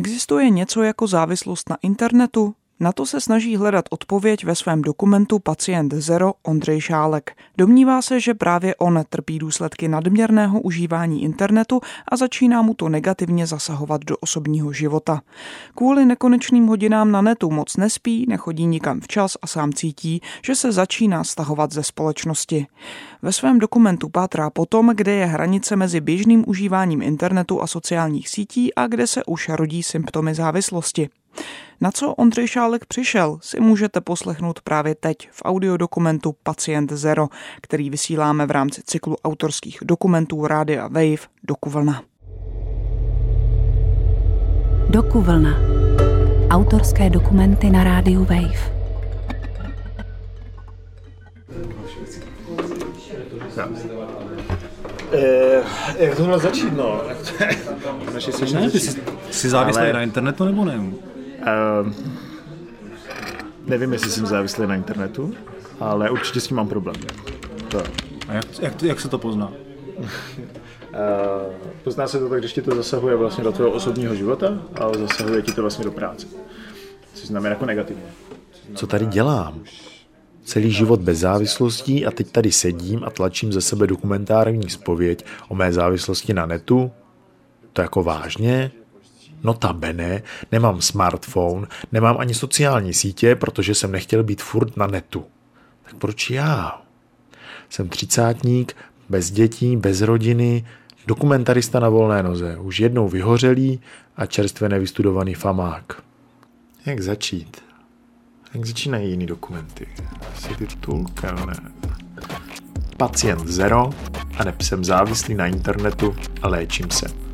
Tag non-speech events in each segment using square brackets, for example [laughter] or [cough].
Existuje něco jako závislost na internetu? Na to se snaží hledat odpověď ve svém dokumentu Pacient Zero Ondřej Šálek. Domnívá se, že právě on trpí důsledky nadměrného užívání internetu a začíná mu to negativně zasahovat do osobního života. Kvůli nekonečným hodinám na netu moc nespí, nechodí nikam včas a sám cítí, že se začíná stahovat ze společnosti. Ve svém dokumentu pátrá potom, kde je hranice mezi běžným užíváním internetu a sociálních sítí a kde se už rodí symptomy závislosti. Na co Ondřej Šálek přišel, si můžete poslechnout právě teď v audiodokumentu Pacient Zero, který vysíláme v rámci cyklu autorských dokumentů Rádia Wave Dokuvlna. Dokuvlna. Autorské dokumenty na rádiu Wave. Eh, jak to začít, no? Jsi, jsi závislý Ale... na internetu nebo ne? Uh, nevím, jestli jsem závislý na internetu, ale určitě s tím mám problém. To. A jak, jak, jak se to pozná? uh, [laughs] pozná se to tak, když ti to zasahuje vlastně do tvého osobního života, ale zasahuje ti to vlastně do práce. Což znamená jako negativně. Co tady dělám? Celý život bez závislostí a teď tady sedím a tlačím ze sebe dokumentární zpověď o mé závislosti na netu? To jako vážně? Notabene, nemám smartphone, nemám ani sociální sítě, protože jsem nechtěl být furt na netu. Tak proč já? Jsem třicátník, bez dětí, bez rodiny, dokumentarista na volné noze, už jednou vyhořelý a čerstvě nevystudovaný famák. Jak začít? Jak začínají jiný dokumenty? Asi titulka, ne? Pacient zero a ne jsem závislý na internetu a léčím se.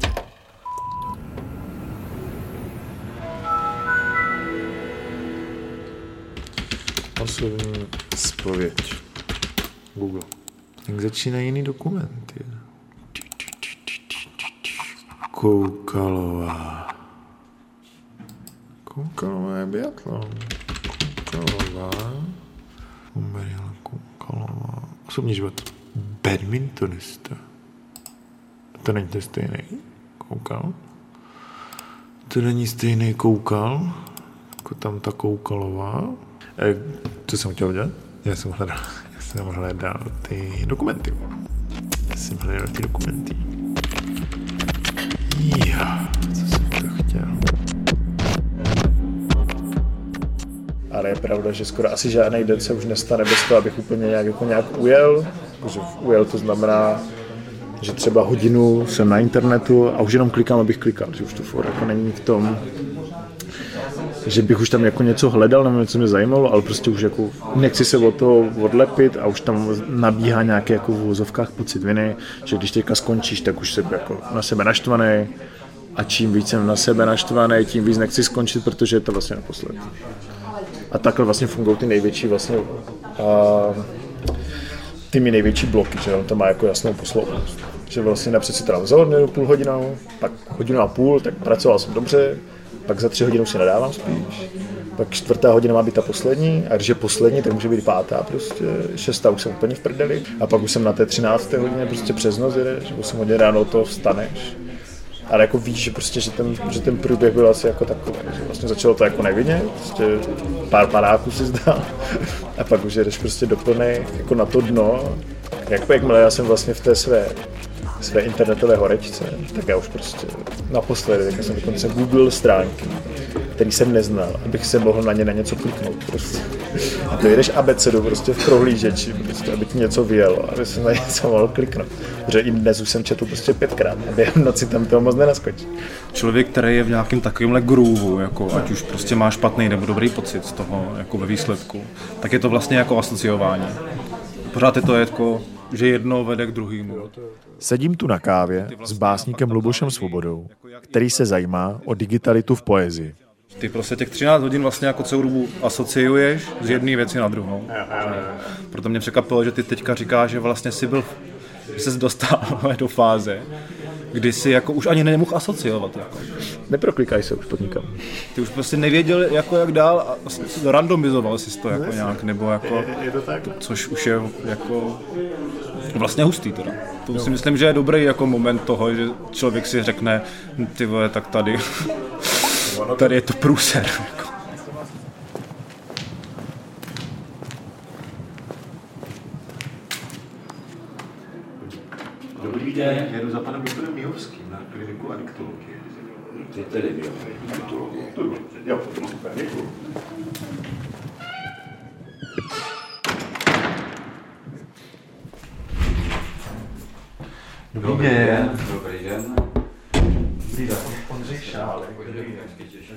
Osobní zpověď. Google. Jak začínají jiný dokumenty? Koukalová. Koukalová je biatlon. Koukalová. Umberila Koukalová. Osobní život. Badmintonista. To není to stejný koukal. To není stejný koukal, jako tam ta koukalová. E, co jsem chtěl dělat? Já jsem hledal, [laughs] já jsem hledal ty dokumenty. Já jsem hledal ty dokumenty. Jo, co jsem to chtěl? Ale je pravda, že skoro asi žádný den se už nestane bez toho, abych úplně nějak, jako nějak ujel. Protože ujel to znamená, že třeba hodinu jsem na internetu a už jenom klikám, abych klikal, že už to furt jako není v tom, že bych už tam jako něco hledal nebo něco mě zajímalo, ale prostě už jako nechci se od toho odlepit a už tam nabíhá nějaký jako v vozovkách pocit viny, že když teďka skončíš, tak už jsem jako na sebe naštvaný a čím víc jsem na sebe naštvaný, tím víc nechci skončit, protože je to vlastně naposled. A takhle vlastně fungují ty největší vlastně a, ty největší bloky, že to má jako jasnou posloupnost. Že vlastně napřed si teda vzal půl hodinou, pak hodinu a půl, tak pracoval jsem dobře, pak za tři hodiny si nadávám spíš, pak čtvrtá hodina má být ta poslední, a když je poslední, tak může být pátá, prostě. Šestá už jsem úplně v prdeli, a pak už jsem na té třinácté hodině prostě přes noc jedeš, 8 hodin ráno to vstaneš, ale jako víš, že prostě, že ten, že ten průběh byl asi jako takový, že vlastně začalo to jako nevinně, prostě pár paráků si zdal a pak už jedeš prostě do jako na to dno, jak jakmile já jsem vlastně v té své své internetové horečce, tak já už prostě naposledy, tak jsem dokonce Google stránky, který jsem neznal, abych se mohl na ně na něco kliknout prostě. A to jedeš abecedu prostě v prohlížeči, prostě, aby ti něco vyjelo, aby se na něco mohl kliknout. Protože i dnes už jsem četl prostě pětkrát a během noci tam toho moc nenaskočí. Člověk, který je v nějakém takovémhle groovu, jako ať už prostě má špatný nebo dobrý pocit z toho jako ve výsledku, tak je to vlastně jako asociování. Pořád je to jako že jedno vede k druhému. Sedím tu na kávě s básníkem Lubošem Svobodou, který se zajímá o digitalitu v poezii. Ty prostě těch 13 hodin vlastně jako celou dobu asociuješ z jedné věci na druhou. Proto mě překvapilo, že ty teďka říkáš, že vlastně si byl, že jsi dostal [laughs] do fáze, kdy si jako už ani nemohl asociovat. Jako. Neproklikaj se už podnikám. Ty už prostě nevěděl, jako jak dál a randomizoval si to jako nějak, nebo jako, je, je to tak? což už je jako vlastně hustý teda. To jo. si myslím, že je dobrý jako moment toho, že člověk si řekne, ty vole, tak tady tady je to průser. Jako. Dobrý den, jedu za panem doktorem Mihovským Jo, super, děkuji. Dobrý den. Dobrý den.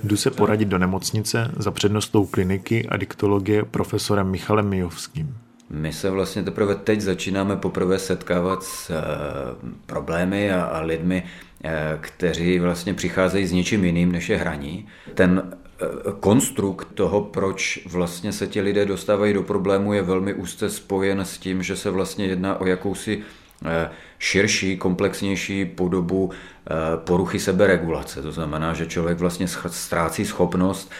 Jdu se poradit do nemocnice za přednostou kliniky adiktologie profesorem Michalem Mijovským. My se vlastně teprve teď začínáme poprvé setkávat s e, problémy a, a lidmi, kteří vlastně přicházejí s něčím jiným, než je hraní. Ten e, konstrukt toho, proč vlastně se ti lidé dostávají do problému, je velmi úzce spojen s tím, že se vlastně jedná o jakousi širší, komplexnější podobu poruchy seberegulace. To znamená, že člověk vlastně ztrácí schopnost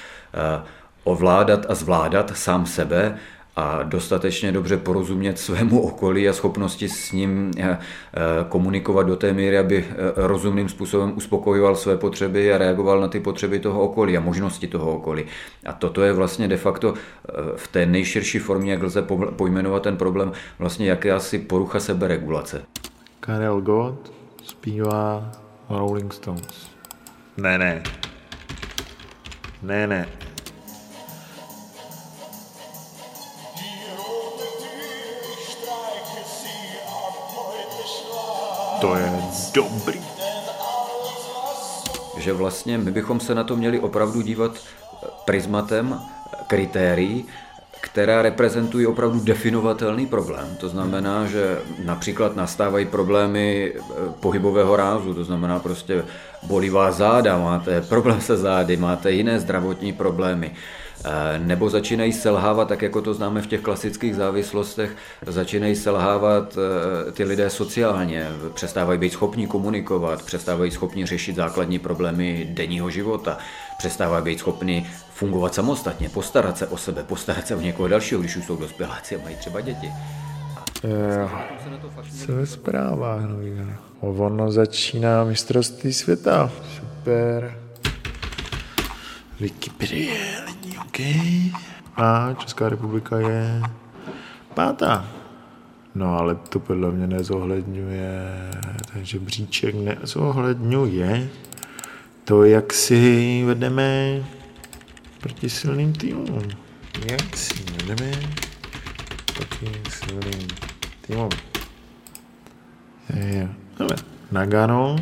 ovládat a zvládat sám sebe a dostatečně dobře porozumět svému okolí a schopnosti s ním eh, eh, komunikovat do té míry, aby eh, rozumným způsobem uspokojoval své potřeby a reagoval na ty potřeby toho okolí a možnosti toho okolí. A toto je vlastně de facto v té nejširší formě, jak lze pojmenovat ten problém, vlastně jakási porucha seberegulace. Karel Gott zpívá Rolling Stones. Ne, ne. Ne, ne. To je dobrý. Že vlastně my bychom se na to měli opravdu dívat prismatem kritérií, která reprezentují opravdu definovatelný problém. To znamená, že například nastávají problémy eh, pohybového rázu, to znamená prostě bolí vás záda, máte problém se zády, máte jiné zdravotní problémy. Eh, nebo začínají selhávat, tak jako to známe v těch klasických závislostech, začínají selhávat eh, ty lidé sociálně, přestávají být schopni komunikovat, přestávají schopni řešit základní problémy denního života, přestávají být schopni fungovat samostatně, postarat se o sebe, postarat se o někoho dalšího, když už jsou dospěláci a mají třeba děti. Jo, co je zpráva, Ono začíná mistrovství světa. Super. Wikipedie OK. A Česká republika je pátá. No ale to podle mě nezohledňuje, ten žebříček nezohledňuje to, jak si vedeme proti silným týmům. Jak si vedeme proti silným týmům. Jo. Nagano,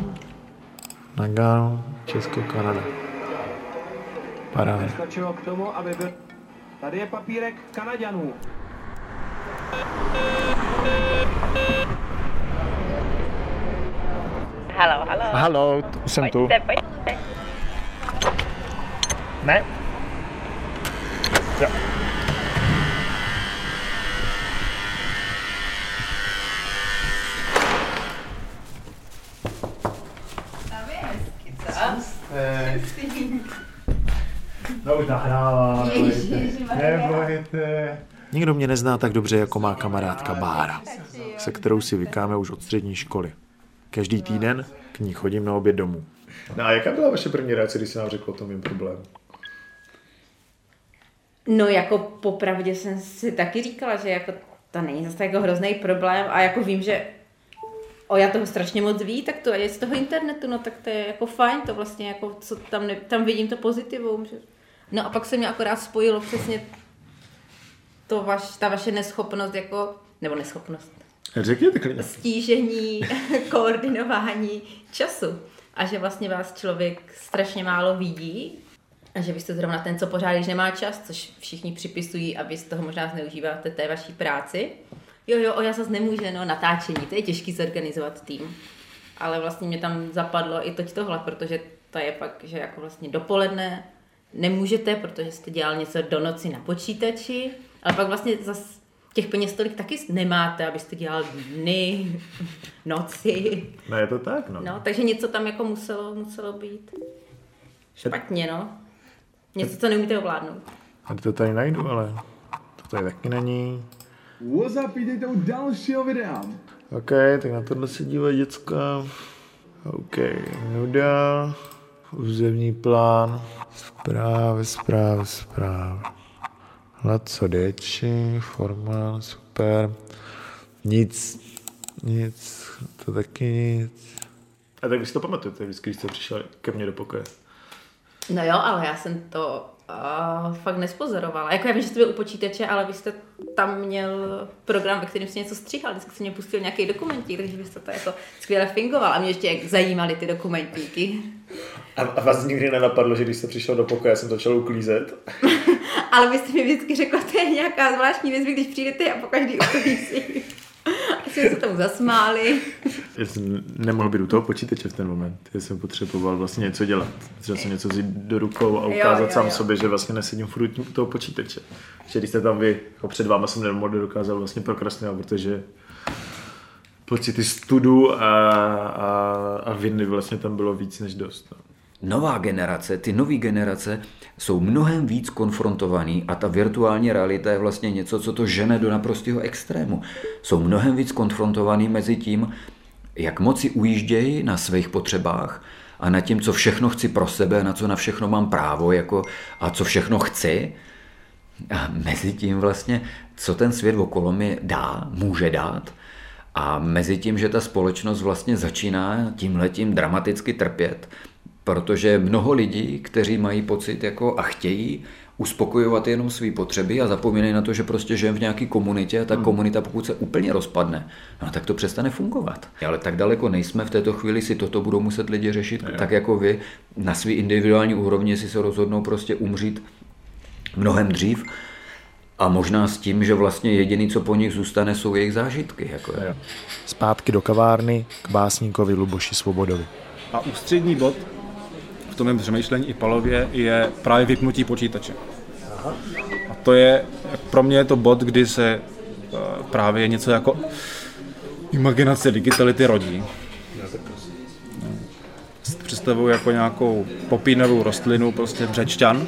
Nagano, Česko, Kanada. Paráda. K tomu, aby byl... Tady je papírek Kanaďanů. Halo, halo. Halo, jsem tu. Pojďte, pojďte. Ne. Už nahrává, nebojte. Nikdo mě nezná tak dobře, jako má kamarádka Bára, se kterou si vykáme už od střední školy. Každý týden k ní chodím na oběd domů. No a jaká byla vaše první reakce, když jsi nám řekl o tom mým problému? No jako popravdě jsem si taky říkala, že jako to není zase jako hrozný problém a jako vím, že o já toho strašně moc ví, tak to je z toho internetu, no tak to je jako fajn, to vlastně jako, co tam, ne, tam vidím to pozitivum, že... No a pak se mě akorát spojilo přesně to vaš, ta vaše neschopnost jako, nebo neschopnost, Řekněte klidně. stížení, [laughs] koordinování času. A že vlastně vás člověk strašně málo vidí a že vy jste zrovna ten, co pořád, když nemá čas, což všichni připisují a vy z toho možná zneužíváte té vaší práci. Jo, jo, o já zase nemůže, no, natáčení, to je těžký zorganizovat tým. Ale vlastně mě tam zapadlo i toť tohle, protože to je pak, že jako vlastně dopoledne nemůžete, protože jste dělal něco do noci na počítači, ale pak vlastně zase těch peněz tolik taky nemáte, abyste dělal dny, [laughs] noci. No je to tak, no. No, takže něco tam jako muselo, muselo být špatně, no. Něco, co neumíte ovládnout. A to tady najdu, ale to tady taky není. What's up, vítejte u dalšího videa. OK, tak na tohle se dívají děcka. OK, nuda, územní plán, Zprávy, zprávy, zprávy. Laco Deči, formál, super. Nic, nic, to taky nic. A tak vy si to pamatujete, vždycky, když jste přišel ke mně do pokoje. No jo, ale já jsem to uh, fakt nespozorovala. Jako já vím, že jste byl u počítače, ale vy jste tam měl program, ve kterém jste něco stříhal, vždycky jste mě pustil nějaký dokumentík, takže byste to jako skvěle fingoval a mě ještě jak zajímaly ty dokumentíky. A, a vás nikdy nenapadlo, že když jste přišel do pokoje, já jsem začal uklízet? [laughs] ale vy jste mi vždycky řekl, to je nějaká zvláštní věc, když přijdete a po každý uklízí. [laughs] A jsme se tomu zasmáli. Já jsem nemohl být u toho počítače v ten moment. Já jsem potřeboval vlastně něco dělat. Třeba jsem něco vzít do rukou a ukázat Jo, jo, sám jo. sobě, že vlastně nesedím furt u toho počítače. Že když jste tam vy, jako před váma jsem nemohl dokázal vlastně prokrastinovat, protože pocity studu a, a, a viny vlastně tam bylo víc než dost. No. Nová generace, ty nové generace jsou mnohem víc konfrontovaný a ta virtuální realita je vlastně něco, co to žene do naprostého extrému. Jsou mnohem víc konfrontovaný mezi tím, jak moc si ujíždějí na svých potřebách a na tím, co všechno chci pro sebe, na co na všechno mám právo jako, a co všechno chci. A mezi tím vlastně, co ten svět okolo mi dá, může dát. A mezi tím, že ta společnost vlastně začíná tímhletím dramaticky trpět, protože mnoho lidí, kteří mají pocit jako a chtějí uspokojovat jenom své potřeby a zapomínají na to, že prostě žijeme v nějaké komunitě a ta komunita, pokud se úplně rozpadne, no tak to přestane fungovat. Ale tak daleko nejsme, v této chvíli si toto budou muset lidi řešit, tak jako vy na svý individuální úrovni si se rozhodnou prostě umřít mnohem dřív a možná s tím, že vlastně jediný, co po nich zůstane, jsou jejich zážitky. Jako je. Zpátky do kavárny k básníkovi Luboši Svobodovi. A ústřední bod v tom mém přemýšlení i palově je právě vypnutí počítače. A to je, pro mě je to bod, kdy se eh, právě něco jako imaginace digitality rodí. To Představuji jako nějakou popínovou rostlinu, prostě břečťan,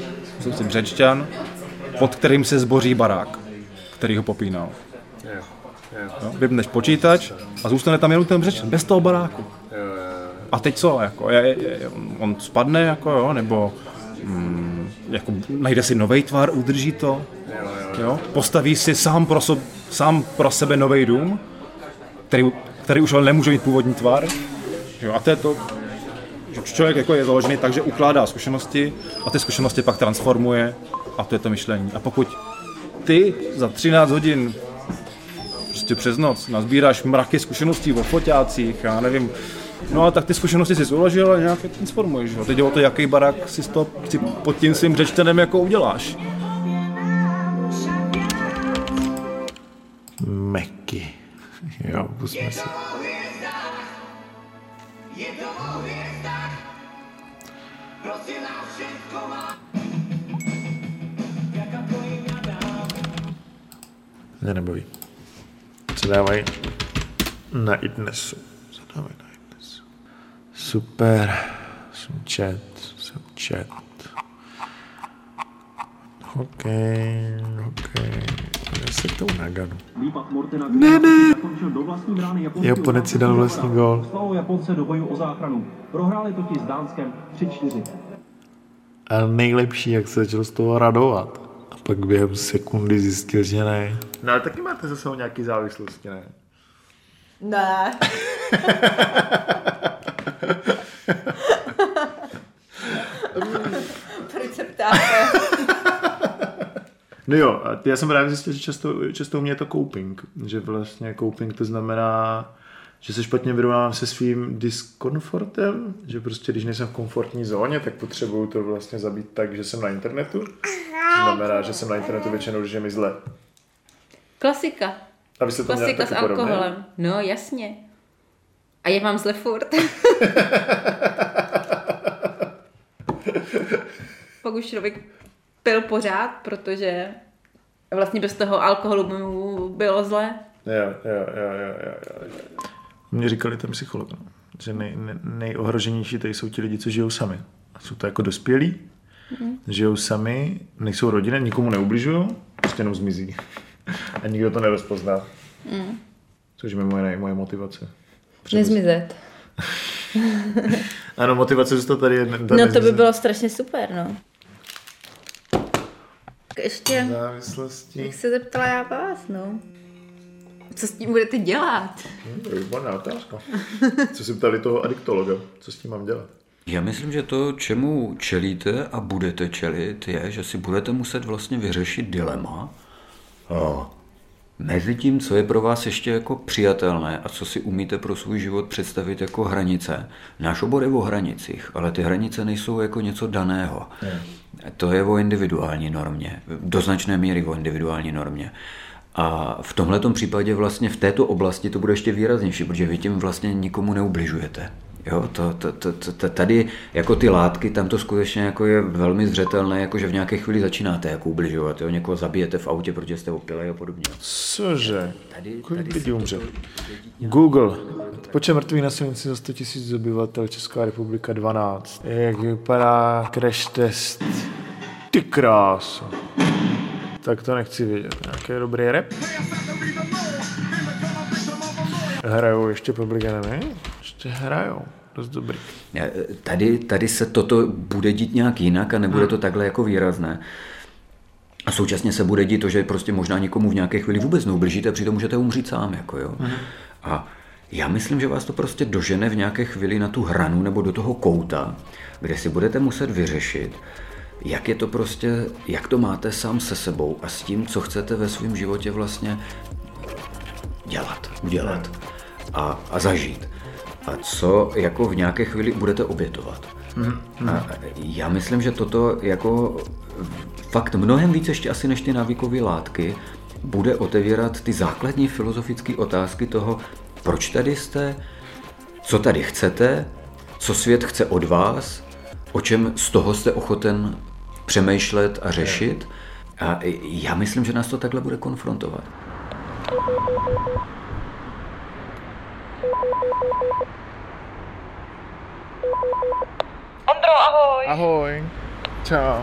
si břečťan, pod kterým se zboří barák, který ho popínal. Jo, vypneš počítač a zůstane tam jenom ten břečťan, bez toho baráku. A teď co? Jako, je, je, on spadne, jako, jo, nebo mm, jako, najde si nový tvar, udrží to, jo, postaví si sám pro, so, sám pro sebe nový dům, který, který už ale nemůže mít původní tvar. Jo, a to je to, člověk jako je založený tak, že ukládá zkušenosti a ty zkušenosti pak transformuje a to je to myšlení. A pokud ty za 13 hodin prostě přes noc nazbíráš mraky zkušeností o foťácích, já nevím, no a tak ty zkušenosti si uložil a nějak je transformuješ. Jo. Teď o to, jaký barák si, to, si pod tím svým řečtenem jako uděláš. Meky. Jo, pusme si. Mě nebaví. Co dávají na dávají na iDnesu? Super. Jsem chat. Jsem chat. OK, OK. Já se k tomu naganu. Ne, ne! Do vlastní brány japonský Japonec si dal vlastní gól. Poslalo Japonce do bojů o záchranu. Prohráli totiž s Dánskem 3-4. A nejlepší, jak se začal z toho radovat. A pak během sekundy zjistil, že ne. No ale taky máte zase nějaký závislosti, ne? Ne. [laughs] Proč se ptáte? No jo, a já jsem právě zjistil, že často, často u mě je to coping. Že vlastně coping to znamená, že se špatně vyrovnávám se svým diskomfortem, že prostě když nejsem v komfortní zóně, tak potřebuju to vlastně zabít tak, že jsem na internetu. To znamená, že jsem na internetu většinou, že je mi zle. Klasika. A vy jste to Klasika s taky podobně? alkoholem. No, jasně. A je vám zle furt. [laughs] Pak už člověk pil pořád, protože vlastně bez toho alkoholu by mu bylo zle. Jo, jo, jo, jo, jo, jo. Mě říkali ten psycholog, no, že nej, nej, nejohroženější tady jsou ti lidi, co žijou sami. A jsou to jako dospělí, mm. žijou sami, nejsou rodiny, nikomu neubližují, prostě jenom zmizí. A nikdo to nerozpozná. Mm. Což je moje, moje motivace. Nezmizet. [laughs] Ano, motivace zůstat tady je... No to by bylo strašně super, no. Ještě Závislosti. bych se zeptala já vás, no. Co s tím budete dělat? Hm, to je výborná otázka. [laughs] Co si ptali toho adiktologa? Co s tím mám dělat? Já myslím, že to, čemu čelíte a budete čelit, je, že si budete muset vlastně vyřešit dilema a mezi tím, co je pro vás ještě jako přijatelné a co si umíte pro svůj život představit jako hranice. Náš obor je o hranicích, ale ty hranice nejsou jako něco daného. To je o individuální normě, do značné míry o individuální normě. A v tomhle případě vlastně v této oblasti to bude ještě výraznější, protože vy tím vlastně nikomu neubližujete. Jo, to, to, to, to, tady jako ty látky, tam to skutečně jako je velmi zřetelné, jako že v nějaké chvíli začínáte jako ubližovat, jo, někoho zabijete v autě, protože jste opilej a podobně. Cože? Tady, Kolik lidí umřel? Google. Počet mrtvých na silnici za 100 000 obyvatel, Česká republika 12. Jak vypadá crash test? Ty kráso. Tak to nechci vědět. Nějaký dobrý rap? Hrajou ještě Public Enemy? Ještě hrajou. Dost dobrý. Tady, tady se toto bude dít nějak jinak a nebude to takhle jako výrazné. A současně se bude dít to, že prostě možná nikomu v nějaké chvíli vůbec neublížíte přitom můžete umřít sám. Jako jo. A já myslím, že vás to prostě dožene v nějaké chvíli na tu hranu nebo do toho kouta, kde si budete muset vyřešit, jak je to prostě, jak to máte sám se sebou a s tím, co chcete ve svém životě vlastně dělat, udělat a, a zažít. A co jako v nějaké chvíli budete obětovat. A já myslím, že toto jako fakt mnohem víc ještě asi než ty návykové látky bude otevírat ty základní filozofické otázky toho, proč tady jste, co tady chcete, co svět chce od vás, o čem z toho jste ochoten přemýšlet a řešit. A já myslím, že nás to takhle bude konfrontovat. Ahoj. Čau.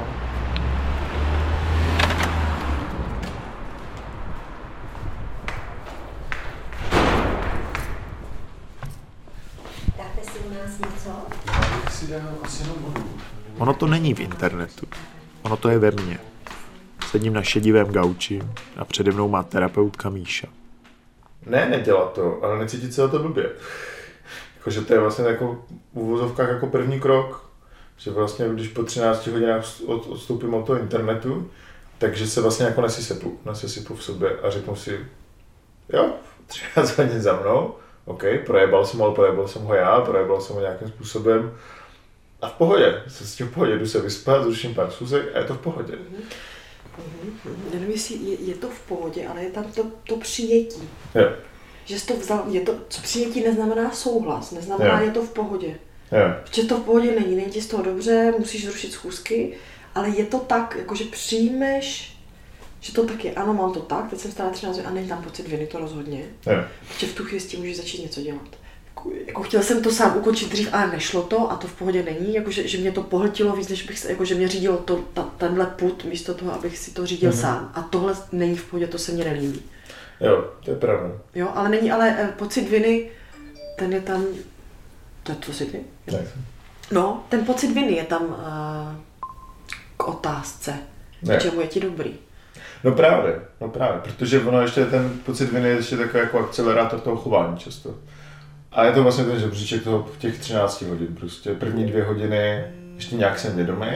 Dáte si u nás něco? Ono to není v internetu. Ono to je ve mně. Sedím na šedivém gauči a přede mnou má terapeutka Míša. Ne, nedělat to, ale necítit se o to blbě. Jakože to je vlastně jako v uvozovkách jako první krok, že vlastně když po 13 hodinách od, odstoupím od toho internetu, takže se vlastně jako nesysepu, nesysypu v sobě a řeknu si, jo, 13 hodin za mnou, OK, projebal jsem, ale projebal jsem ho já, projebal jsem ho nějakým způsobem a v pohodě, jsem s tím v pohodě, jdu se vyspat, zruším pár schůzek a je to v pohodě. Nevím, jestli je, je to v pohodě, ale je tam to, to přijetí. Jo, Že jsi to vzal, je to, co přijetí neznamená souhlas, neznamená, Jo. je to v pohodě. Jo, Protože to v pohodě není, není ti z toho dobře, musíš zrušit schůzky, ale je to tak, jakože přijmeš, že to tak je. Ano, mám to tak, teď jsem stále 13 a není tam pocit viny, to rozhodně. jo. Protože v tu chvíli s tím můžeš začít něco dělat. Jako- chtěl jsem to sám ukončit dřív, ale nešlo to a to v pohodě není, jakože, že mě to pohltilo víc, než bych se, jakože mě řídilo to, ta, tenhle put, místo toho, abych si to řídil mm-hmm. sám. A tohle není v pohodě, to se mně nelíbí. Jo, to je pravda. Jo, ale není, ale eh, pocit viny, ten je tam, to je pocit viny? No, ten pocit viny je tam uh, k otázce, Ne. k čemu je ti dobrý. No právě, no právě, protože ono ještě ten pocit viny je ještě takový jako akcelerátor toho chování často. A je to vlastně ten žebříček toho těch 13 hodin, prostě první dvě hodiny ještě nějak jsem vědomý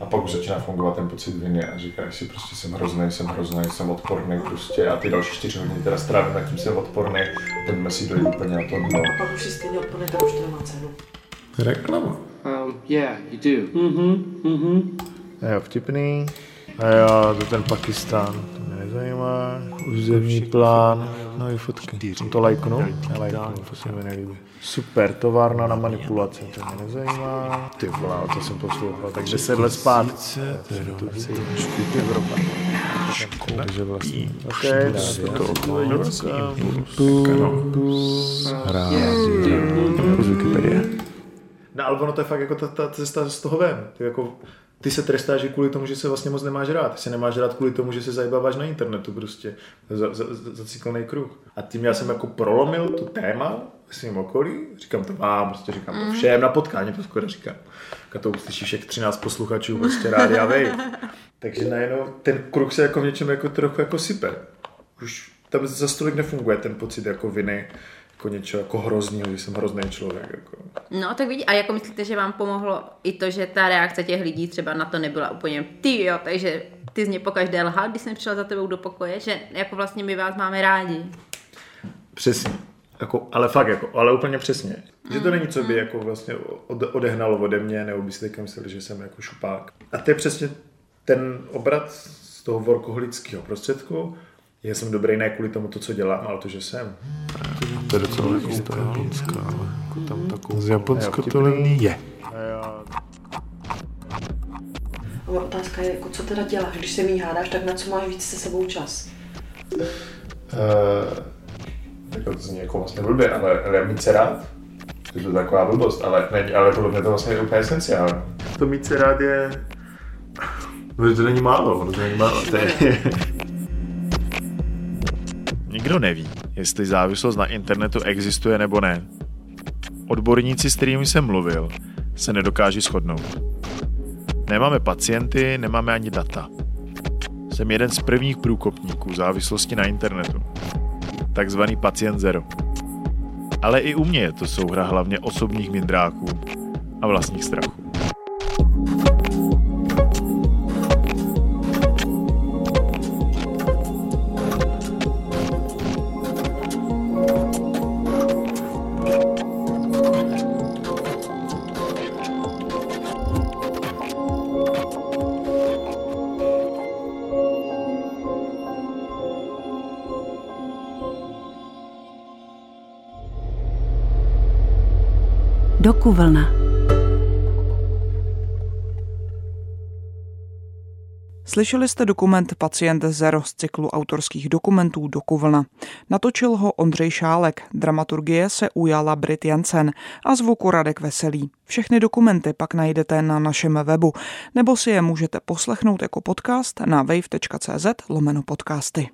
a pak už začíná fungovat ten pocit viny a říkáš si prostě jsem hrozný, jsem hrozný, jsem odporný prostě a ty další čtyři hodiny teda strávím nad tím, jsem odporný a pojďme si dojít úplně na to dno. A pak už si stejně odpone, to už to nemá cenu. Reklama. Um, yeah, you do. Mm-hmm, mm-hmm. Jo, vtipný. A jo, to ten Pakistán, to mě nezajímá. Územní plán, no i fotky. Jsem to lajknu? Nelajknu, to se mi nelíbí. Super, továrna na manipulaci, to mě nezajímá. Ty vole, to jsem poslouchal, tak 10 let zpátky. Evropa. Takže vlastně, ok, to to Rádio, z Wikipedie. No ale ono to je fakt jako ta, ta cesta z toho ven. Ty, jako, ty se trestáš kvůli tomu, že se vlastně moc nemáš rád. Ty se nemáš rád kvůli tomu, že se zajbáváš na internetu prostě. Za, za, za, kruh. A tím já jsem jako prolomil tu téma v svým okolí. Říkám to vám, prostě říkám to všem na potkání, to skoro říkám. A to uslyší všech 13 posluchačů prostě rádia [laughs] Wave. Takže najednou ten kruh se jako v něčem jako trochu jako sype. Už tam za tolik nefunguje ten pocit jako viny, jako něco jako hrozného, že jsem hrozný člověk. Jako. No tak vidí, a jako myslíte, že vám pomohlo i to, že ta reakce těch lidí třeba na to nebyla úplně ty jo, takže ty z mě pokaždé lhal, když jsem přišla za tebou do pokoje, že jako vlastně my vás máme rádi. Přesně. Jako, ale fakt, jako, ale úplně přesně. Že to není, co by jako vlastně ode- odehnalo ode mě, nebo by si teďka mysleli, že jsem jako šupák. A to je přesně ten obrat z toho workoholického prostředku. Já jsem dobrý ne kvůli tomu, to, co dělám, ale to, že jsem. To je docela jako japonská, ale jako tam takovou... Z Japonska to levný je. A otázka je, jako, co teda děláš, když se mý hádáš, tak na co máš víc se sebou čas? Uh, jako to zní jako vlastně blbě, ale, ale mít se rád. To je to taková blbost, ale, ne, ale podle mě to vlastně je úplně esenciální. To mít se rád je... No, to není málo, to není málo. [laughs] To je... Nikdo neví, jestli závislost na internetu existuje nebo ne. Odborníci, s kterými jsem mluvil, se nedokáží shodnout. Nemáme pacienty, nemáme ani data. Jsem jeden z prvních průkopníků závislosti na internetu. Takzvaný pacient zero. Ale i u mě je to souhra hlavně osobních mindráků a vlastních strachů. Dokuvlna. Slyšeli jste dokument Pacient Zero z cyklu autorských dokumentů Dokuvlna. Natočil ho Ondřej Šálek, dramaturgie se ujala Brit Jensen a zvuku Radek Veselý. Všechny dokumenty pak najdete na našem webu, nebo si je můžete poslechnout jako podcast na wave.cz lomeno podcasty.